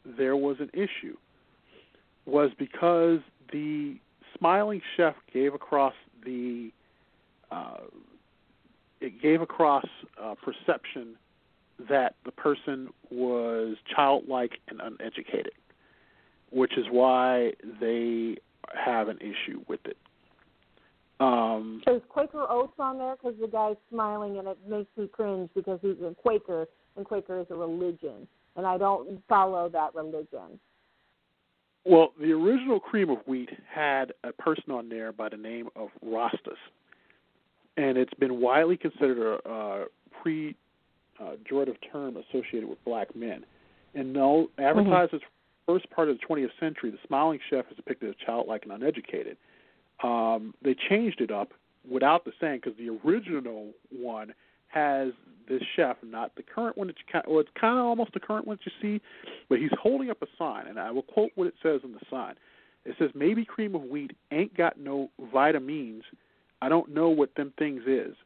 there was an issue was because the smiling chef gave across the uh, it gave across uh, perception that the person was childlike and uneducated, which is why they have an issue with it. Um, There's Quaker Oats on there because the guy's smiling and it makes me cringe because he's a Quaker and Quaker is a religion and I don't follow that religion. Well, the original cream of wheat had a person on there by the name of Rastus, and it's been widely considered a, a pre-pejorative term associated with black men. And though advertised as first part of the 20th century, the smiling chef is depicted as childlike and uneducated. Um, they changed it up without the saying because the original one has this chef, not the current one that you kind. Well, it's kind of almost the current one that you see, but he's holding up a sign, and I will quote what it says on the sign. It says, "Maybe cream of wheat ain't got no vitamins. I don't know what them things is.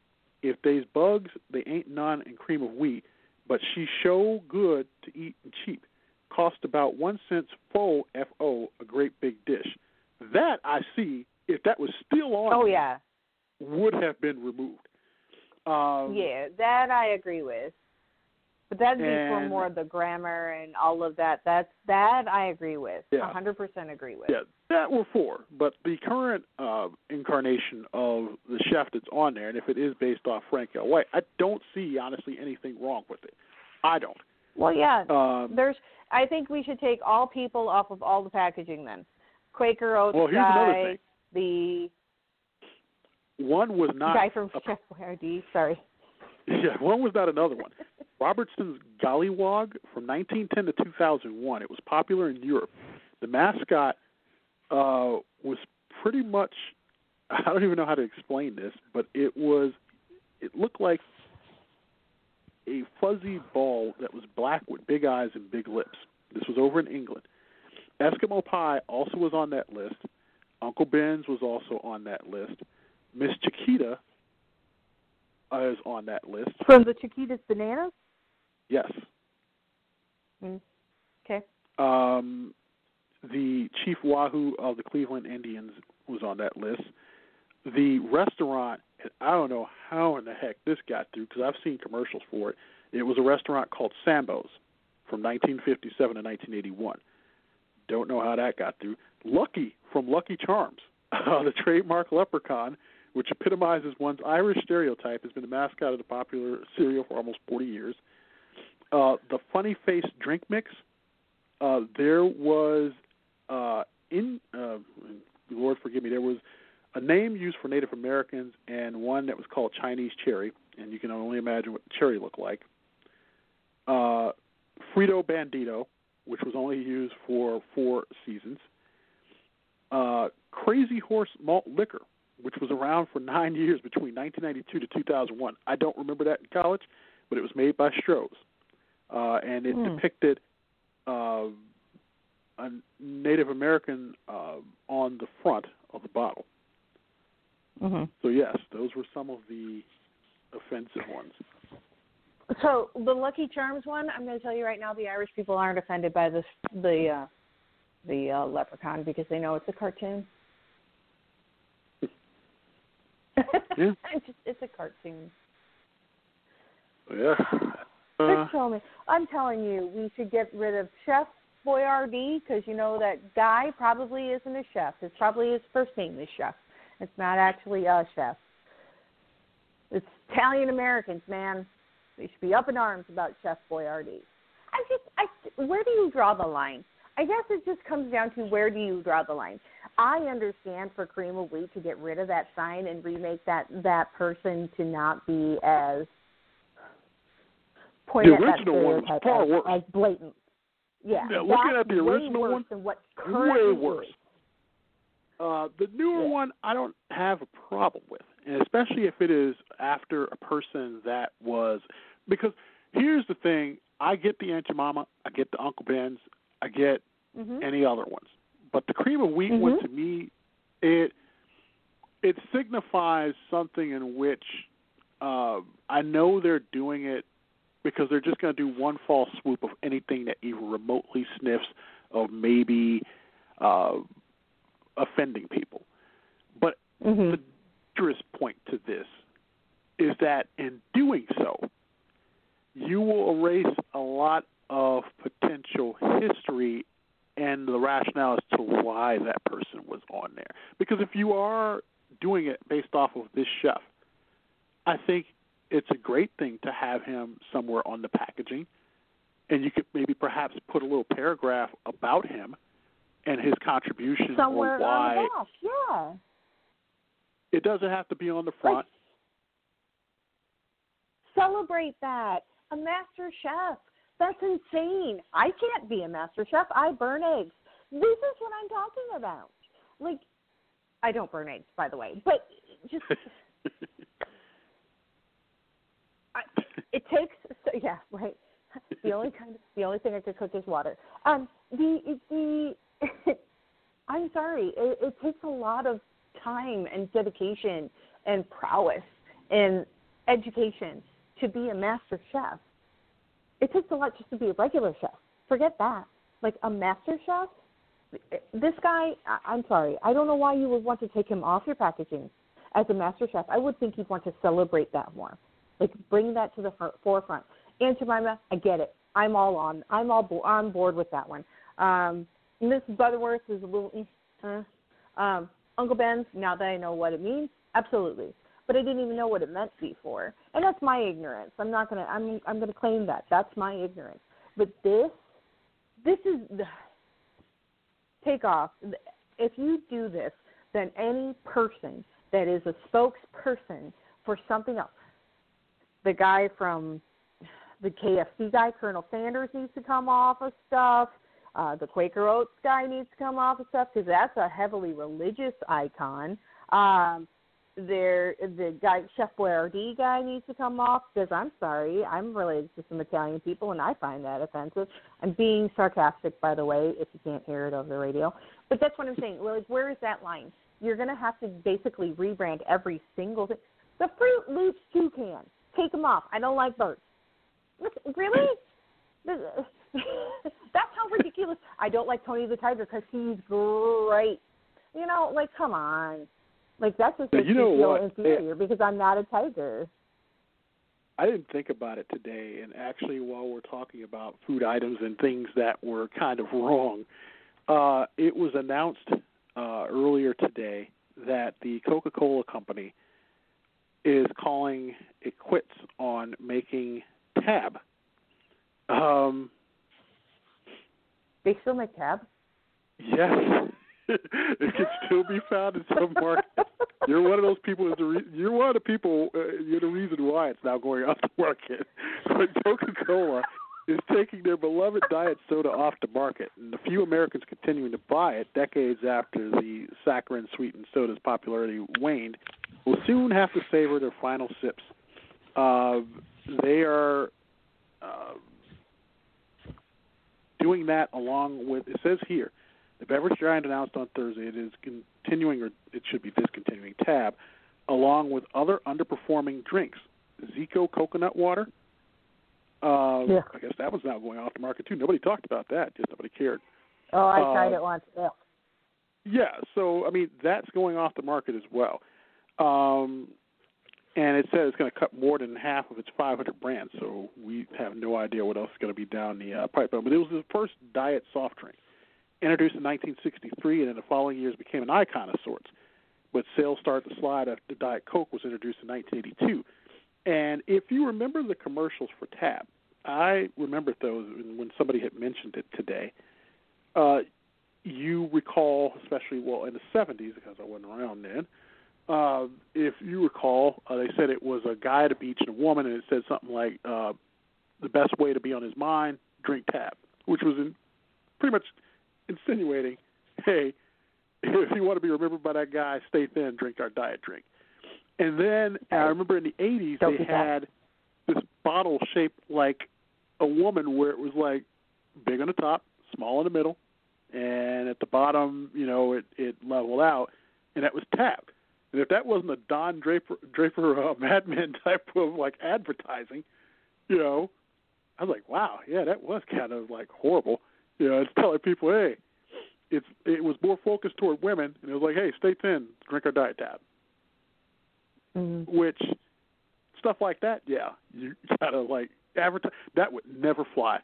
If they's bugs, they ain't none in cream of wheat, but she show good to eat and cheap. Cost about one cent fo a great big dish. That I see. If that was still on, Oh yeah. would have been removed. Um, yeah, that I agree with. But that'd be for more of the grammar and all of that. That's that I agree with. A Yeah. hundred percent agree with. Yeah, that we're for. But the current uh, incarnation of the chef that's on there, and if it is based off Frank L. White, I don't see honestly anything wrong with it. I don't. Well, yeah. Um, There's. I think we should take all people off of all the packaging then. Quaker Oats well, here's another guy, thing. The One was not guy from a-. Sorry. Yeah, one was not another one. Robertson's Gollywog from 1910 to 2001. It was popular in Europe. The mascot uh, was pretty much <laughs> I don't even know how to explain this, but it was it looked like a fuzzy ball that was black with big eyes and big lips. This was over in England. Eskimo Pie also was on that list. Uncle Ben's was also on that list. Miss Chiquita is on that list. From the Chiquitas Bananas. Yes. Mm. Okay. Um, the Chief Wahoo of the Cleveland Indians was on that list. The restaurant, and I don't know how in the heck this got through because I've seen commercials for it. It was a restaurant called Sambo's from 1957 to 1981. Don't know how that got through. Lucky from Lucky Charms, <laughs> uh, the trademark leprechaun, which epitomizes one's Irish stereotype, has been the mascot of the popular cereal for almost 40 years. Uh, the funny face drink mix, uh, there was uh, in uh, Lord forgive me, there was a name used for Native Americans and one that was called Chinese cherry, and you can only imagine what cherry looked like. Uh, Frito Bandito, which was only used for four seasons. Uh, Crazy Horse Malt Liquor, which was around for <laughs> nine years between 1992 to 2001. I don't remember that in college, but it was made by Stroh's, uh, and it Hmm. depicted uh, a Native American uh, on the front of the bottle. hmm So yes, those were some of the offensive ones. So the Lucky Charms one, I'm going to tell you right now, the Irish people aren't offended by this the uh, the uh, leprechaun because they know it's a cartoon. Yeah. <laughs> it's, just, it's a cartoon. Yeah. Uh, tell me. I'm telling you, we should get rid of Chef Boyardee because you know that guy probably isn't a chef. It's probably his first name is Chef. It's not actually a chef. It's Italian Americans, man. They should be up in arms about Chef Boyardee. I just, I, where do you draw the line? I guess it just comes down to where do you draw the line. I understand for Cream of Wheat to get rid of that sign and remake that that person to not be as point The original one was far as, worse. as blatant. Yeah, Yeah, looking at the original worse one, than what way currently worse. Uh, the newer Yeah. one, I don't have a problem with, and especially if it is after a person that was. Because here's the thing: I get the Aunt Mama, I get the Uncle Ben's, I get Mhm. any other ones, but the cream of wheat one Mhm. to me, it it signifies something in which uh, I know they're doing it because they're just going to do one false swoop of anything that even remotely sniffs of maybe uh, offending people. But Mhm. the dangerous point to this is that in doing so, you will erase a lot of potential history and the rationale as to why that person was on there. Because if you are doing it based off of this chef, I think it's a great thing to have him somewhere on the packaging. And you could maybe perhaps put a little paragraph about him and his contribution Somewhere or why on the yeah. it doesn't have to be on the front. Celebrate that. A master chef. That's insane. I can't be a master chef. I burn eggs. This is what I'm talking about. Like, I don't burn eggs, by the way, but just it takes. So, yeah, right. The only kind of the only thing I could cook is water. Um, the the <laughs> I'm sorry. It, it takes a lot of time and dedication and prowess and education to be a master chef. It takes a lot just to be a regular chef. Forget that. Like a master chef, this guy, I'm sorry. I don't know why you would want to take him off your packaging. as a master chef, I would think you'd want to celebrate that more, like bring that to the front, forefront. Aunt Jemima, I get it. I'm all on. I'm all bo- on board with that one. Um, Mrs. Butterworth is a little. Uh, um, Uncle Ben's. Now that I know what it means, absolutely. But I didn't even know what it meant before, and that's my ignorance. I'm not gonna. I'm. I'm gonna claim that. That's my ignorance. But this, this is the take off. If you do this, then any person that is a spokesperson for something else, the guy from the KFC guy, Colonel Sanders, needs to come off of stuff. Uh, the Quaker Oats guy needs to come off of stuff because that's a heavily religious icon. Um, there, the guy Chef Boyardee guy needs to come off because I'm sorry, I'm related to some Italian people and I find that offensive. I'm being sarcastic, by the way, if you can't hear it over the radio. But that's what I'm saying. Like, where is that line? You're to have to basically rebrand every single thing. The Froot Loops toucan, take them off. I don't like birds. Really? <laughs> That's how ridiculous. I don't like Tony the Tiger because he's great. You know, like come on. Like that's just Yeah, makes you know me feel what? inferior because I'm not a tiger. I didn't think about it today, and actually, while we're talking about food items and things that were kind of wrong, uh, it was announced uh, earlier today that the Coca-Cola company is calling it quits on making Tab. Um, They still make tab. yes, <laughs> it can still be found in some markets. You're one of those people. Is the re- you're one of the people. Uh, you're the reason why it's now going off the market. <laughs> But Coca-Cola is taking their beloved diet soda off the market, and the few Americans continuing to buy it decades after the saccharin sweetened soda's popularity waned will soon have to savor their final sips. Uh, they are uh, doing that along with. It says here. The beverage giant announced on Thursday it is continuing, or it should be discontinuing, Tab, along with other underperforming drinks. Zico coconut water. Uh, Yeah. I guess that was now going off the market too. Nobody talked about that. Just nobody cared. Oh, I Uh, tried it once. Yeah. Yeah, so I mean that's going off the market as well. Um, and it said it's going to cut more than half of its 500 brands. So we have no idea what else is going to be down the uh, pipeline. But it was the first diet soft drink, introduced in 1963, and in the following years became an icon of sorts. But sales started to slide after Diet Coke was introduced in 1982. And if you remember the commercials for Tab, I remember those when somebody had mentioned it today. Uh, you recall, especially well in the 70s, because I wasn't around then. Uh, if you recall, uh, they said it was a guy at a beach and a woman, and it said something like, uh, "The best way to be on his mind, drink Tab," which was in, pretty much insinuating, "Hey, <laughs> if you want to be remembered by that guy, stay thin, drink our diet drink." And then I remember in the 80s Don't they had this bottle shaped like a woman, where it was like big on the top, small in the middle, and at the bottom, you know, it it leveled out, and that was Tab. And if that wasn't a Don Draper Draper uh, <laughs> Mad Men type of like advertising, you know, I was like, wow, yeah, that was kind of like horrible. You know, it's telling people, hey, it's it was more focused toward women, and it was like, hey, stay thin, drink our diet tab. Mhm. Which stuff like that, yeah, you <laughs> gotta like advertise. That would never fly.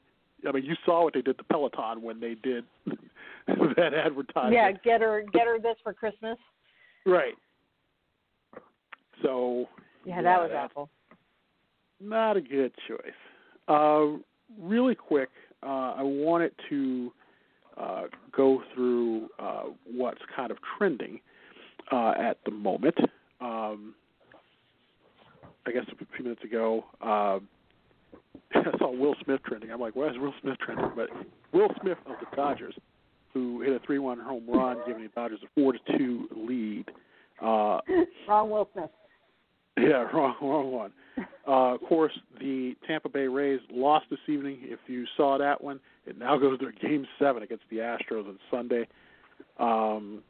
I mean, you saw what they did to Peloton when they did <laughs> that advertising. Yeah, get her get her this for Christmas. Right. So Yeah, that was awful. Not a good choice. Uh, really quick, uh, I wanted to uh, go through uh, what's kind of trending uh, at the moment. Um, I guess a few minutes ago, uh, <laughs> I saw Will Smith trending. I'm like, why is Will Smith trending? But Will Smith of the Dodgers, who hit a three-one home run, giving the Dodgers a four-to-two lead. Uh, <laughs> Wrong Will Smith. yeah, <laughs> wrong, wrong one. <laughs> Uh, of course, the Tampa Bay Rays lost this evening. If you saw that one, it now goes to Game Seven against the Astros on Sunday. Um,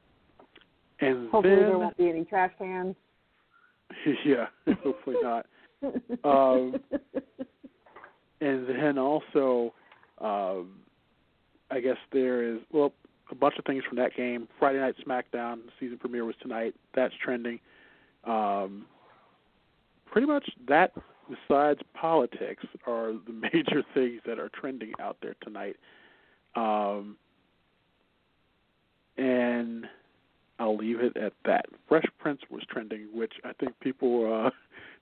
and Hopefully then, there won't be any trash cans. <laughs> yeah, hopefully not. <laughs> Um, And then also, um, I guess there is well a bunch of things from that game. Friday Night SmackDown season premiere was tonight. That's trending. Um, pretty much that, besides politics, are the <laughs> major things that are trending out there tonight. Um, and I'll leave it at that. Fresh Prince was trending, which I think people uh,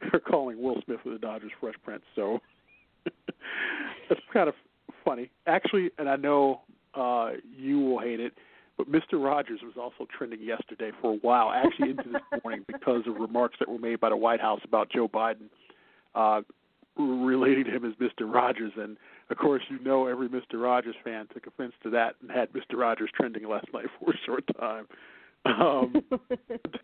<laughs> are calling Will Smith of the Dodgers Fresh Prince. So <laughs> that's kind of funny, actually. And I know uh, you will hate it, but Mr. Rogers was also trending yesterday for a while, actually into this <laughs> morning, because of remarks that were made by the White House about Joe Biden, uh, relating to him as Mr. Rogers. And of course, you know every Mr. Rogers fan took offense to that and had Mr. Rogers trending last night <laughs> for a short time. Um,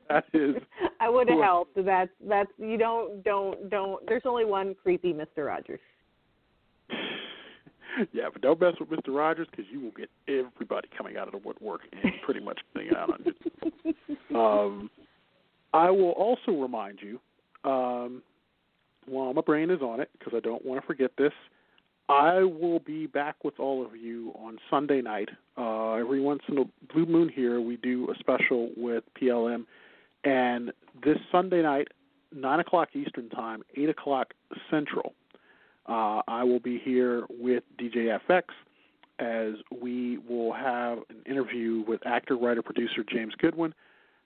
that is. <laughs> I would have helped. That's that's you don't don't don't. There's only one creepy Mr. Rogers. Yeah, but don't mess with Mr. Rogers because you will get everybody coming out of the woodwork and pretty much putting out on you. <laughs> Um, I will also remind you, um, while my brain is on it, because I don't want to forget this, I will be back with all of you on Sunday night. Uh, every once in a blue moon here, we do a special with PLM, and this Sunday night, nine o'clock Eastern time, eight o'clock Central. Uh, I will be here with DJ FX as we will have an interview with actor, writer, producer James Goodwin.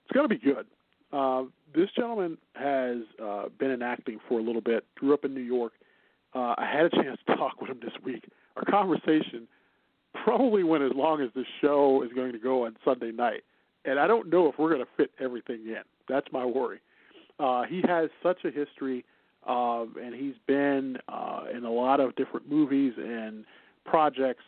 It's going to be good. Uh, this gentleman has uh, been in acting for a little bit, grew up in New York. Uh, I had a chance to <laughs> talk with him this week. Our conversation probably went as long as the show is going to go on Sunday night. And I don't know if we're going to fit everything in. That's my worry. Uh, he has such a history um, and he's been uh, in a lot of different movies and projects.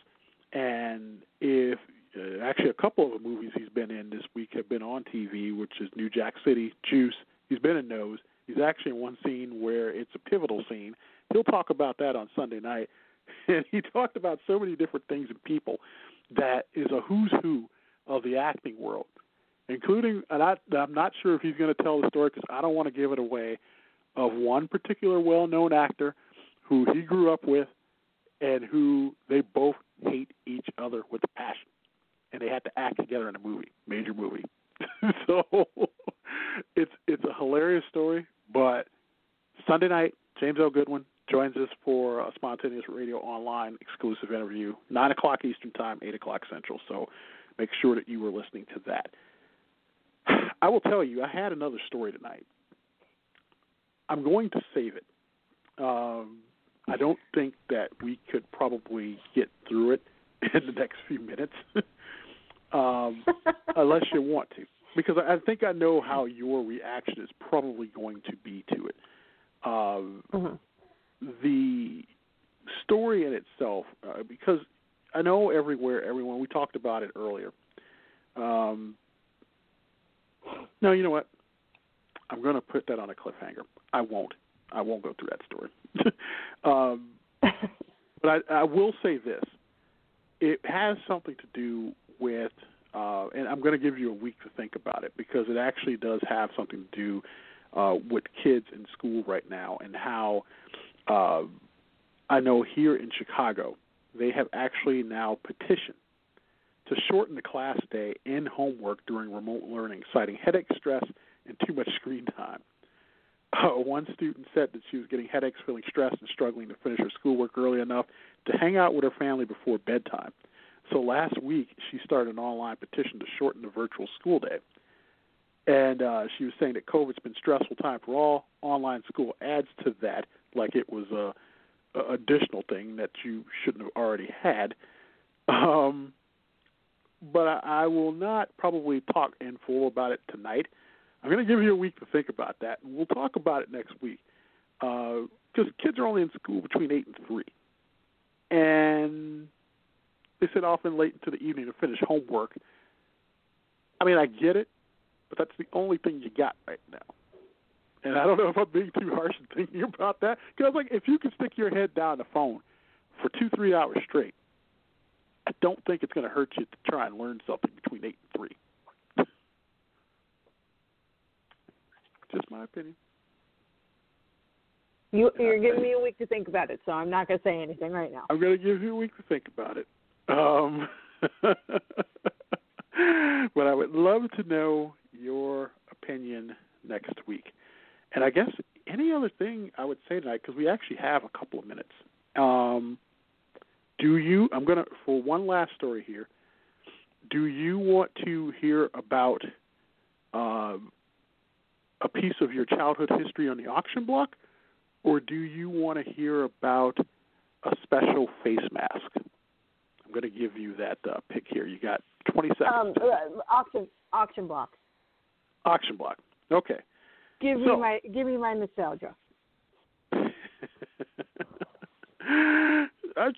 And if uh, actually a couple of the movies he's been in this week have been on TV, which is New Jack City, Juice. He's been in those. He's actually in one scene where it's a pivotal scene. He'll talk about that on Sunday night. <laughs> And he talked about so many different things and people that is a who's who of the acting world, including, and I, I'm not sure if he's going to tell the story because I don't want to give it away of one particular well-known actor who he grew up with and who they both hate each other with passion. And they had to act together in a movie major movie. <laughs> So it's it's a hilarious story but sunday night james l. Goodwin joins us for a spontaneous radio online exclusive interview nine o'clock eastern time eight o'clock central. So make sure that you were listening to that. <sighs> I will tell you i had another story tonight I'm going to save it. Um, I don't think that we could probably get through it <laughs> in the next few minutes, <laughs> um, <laughs> unless you want to, because I think I know how your reaction is probably going to be to it. Um, mm-hmm. The story in itself, uh, because I know everywhere, everyone. We talked about it earlier. Um, no, you know what? I'm going to put that on a cliffhanger. I won't. I won't go through that story. <laughs> um, <laughs> but I, I will say this: it has something to do with, uh, and I'm going to give you a week to think about it because it actually does have something to do uh, with kids in school right now and how uh, I know here in Chicago they have actually now petitioned to shorten the class day and homework during remote learning, citing headache, stress, and too much screen time. Uh, one student said that she was getting headaches, feeling stressed, and struggling to finish her schoolwork early enough to hang out with her family before bedtime. So last week, she started an online petition to shorten the virtual school day. And uh, she was saying that COVID's been stressful time for all. Online school adds to that, like it was a, a additional thing that you shouldn't have already had. Um, but I, I will not probably talk in full about it tonight. I'm going to give you a week to think about that, we'll talk about it next week. Because uh, kids are only in school between eight and three, and they sit often late into the evening to finish homework. I mean, I get it, but that's the only thing you got right now. And I don't know if I'm being too harsh in thinking about that. Because, like, if you can stick your head down the phone for two, three hours straight, I don't think it's going to hurt you to try and learn something between eight and three. Just my opinion. You, you're giving me a week to think about it, so I'm not going to say anything right now. I'm going to give you a week to think about it. Um, <laughs> but I would love to know your opinion next week. And I guess any other thing I would say tonight because we actually have a couple of minutes. Um, do you? I'm gonna for one last story here. Do you want to hear about uh, a piece of your childhood history on the auction block, or do you want to hear about a special face mask? I'm going to give you that uh, pick here. You got 20 Um, seconds. uh, auction auction block. auction block. Okay. Give So- me my give me my nostalgia. <laughs> uh,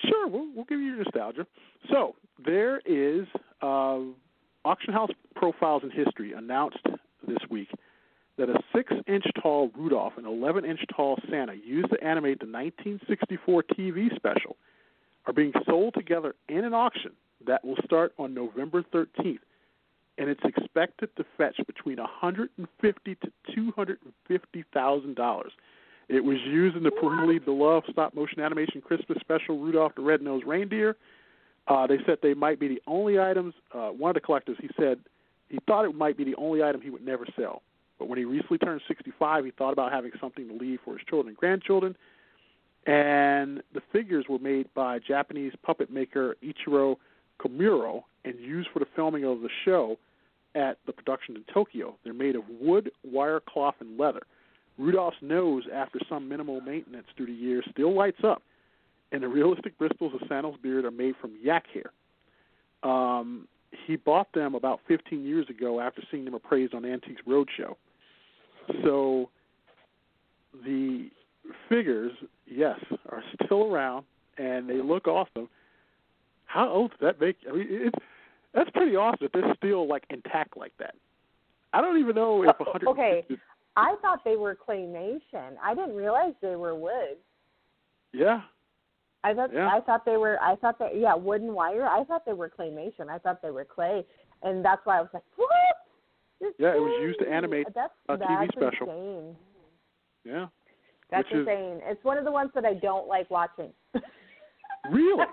sure, we'll, we'll give you your nostalgia. So there is uh, Auction House Profiles in History announced this week that a six-inch tall Rudolph and 11-inch tall Santa used to animate the 1964 TV special are being sold together in an auction that will start on November 13th, and it's expected to fetch between 150 to 250 thousand dollars. It was used in the perennially beloved stop motion animation Christmas special Rudolph the Red-Nosed Reindeer. Uh, they said they might be the only items. Uh, one of the collectors, he said, he thought it might be the only item he would never sell. But when he recently turned 65, he thought about having something to leave for his children and grandchildren. And the figures were made by Japanese puppet maker Ichiro Komuro and used for the filming of the show at the production in Tokyo. They're made of wood, wire, cloth, and leather. Rudolph's nose, after some minimal maintenance through the years, still lights up, and the realistic bristles of Santa's beard are made from yak hair. Um, he bought them about 15 years ago after seeing them appraised on Antiques Roadshow. So the figures, yes, are still around, and they look awesome. How old does that make? I mean, it's that's pretty awesome that they're still like intact like that. I don't even know if Uh, 100. okay. I thought they were claymation. I didn't realize they were wood. Yeah. I thought Yeah. I thought they were I thought that yeah wooden wire. I thought they were claymation. I thought they were clay, and that's why I was like what? Yeah, it was used to animate that's, a TV that's special. Insane. Yeah. That's Which is- insane. It's one of the ones that I don't like watching. <laughs> Really?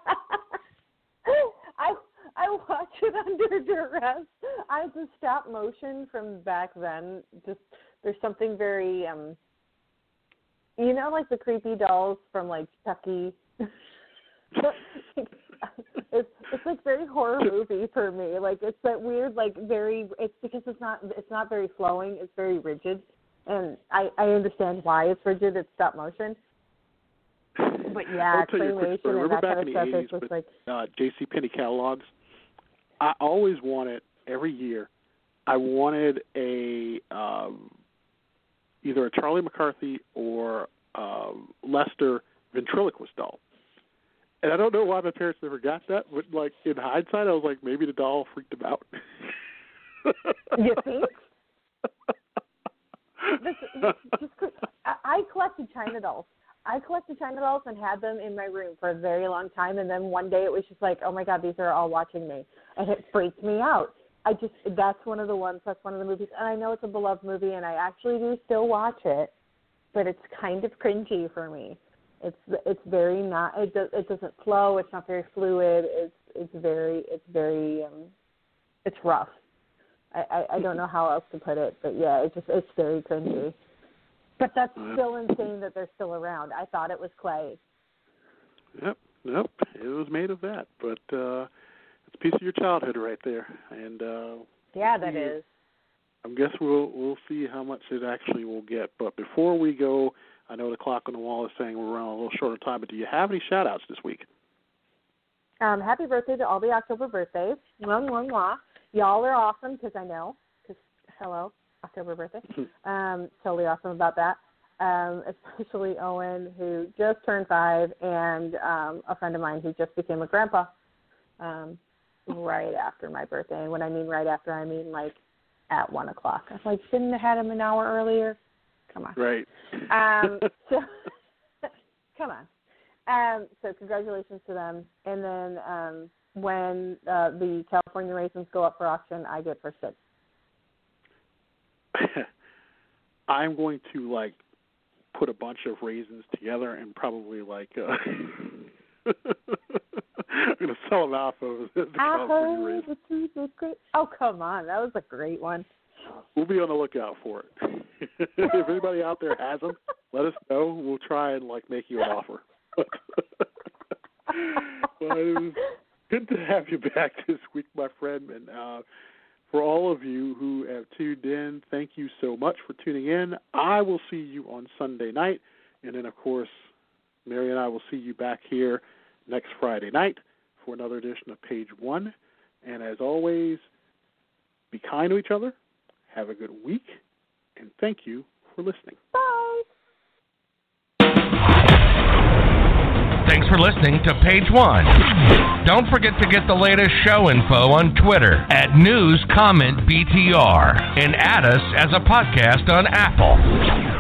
I I watch it under duress. I the stop motion from back then. Just there's something very um, you know, like the creepy dolls from like Chucky. <laughs> <laughs> <laughs> it's it's like very horror movie for me. Like it's that weird, like very. It's because it's not it's not very flowing. It's very rigid, and I I understand why it's rigid. It's stop motion. But yeah, I'll tell you a quick claymation and that kind of stuff 80s is just like uh, J.C. Penney catalogs. I always wanted every year. I wanted a um, either a Charlie McCarthy or um, Lester ventriloquist doll. And I don't know why my parents never got that, but like in hindsight, I was like, maybe the doll freaked them out. You <laughs> think? this, this, just, I, I collected China dolls. I collected China dolls and had them in my room for a very long time, and then one day it was just like, oh my god, these are all watching me, and it freaked me out. I just that's one of the ones. That's one of the movies, and I know it's a beloved movie, and I actually do still watch it, but it's kind of cringy for me. It's it's very not. It does it doesn't flow. It's not very fluid. It's it's very it's very um, it's rough. I, I I don't know how else to put it, but yeah, it's just it's very cringy. But that's still insane that they're still around. I thought it was clay. Yep, yep, It was made of that, but uh it's a piece of your childhood right there. And uh Yeah, that is. I guess we'll we'll see how much it actually will get. But before we go, I know the clock on the wall is saying we're running a little short on time. But do you have any shout outs this week? Um, happy birthday to all the October birthdays. Mwah, mwah, mwah. Y'all are awesome because I know. Because hello, October birthday. <laughs> um, totally awesome about that. Um, especially Owen, who just turned five, and um, a friend of mine who just became a grandpa um, right after my birthday. And when I mean right after, I mean like at one o'clock. I like, shouldn't have had him an hour earlier. Come on. Right. Um, <laughs> so, <laughs> come on. Um, so congratulations to them. And then um, when uh, the California raisins go up for auction, I get first dibs. I'm going to like put a bunch of raisins together and probably like uh <laughs> I'm gonna sell them off of the I California raisins. the truth is great. Oh come on, that was a great one. We'll be on the lookout for it. <laughs> if anybody out there has them, let us know. We'll try and like make you an offer. <laughs> but it was good to have you back this week, my friend. And uh, for all of you who have tuned in, thank you so much for tuning in. I will see you on Sunday night, and then of course, Mary and I will see you back here next Friday night for another edition of Page One. And as always, be kind to each other. Have a good week, and thank you for listening. Bye. Thanks for listening to Page One. Don't forget to get the latest show info on Twitter at News Comment BTR and add us as a podcast on Apple.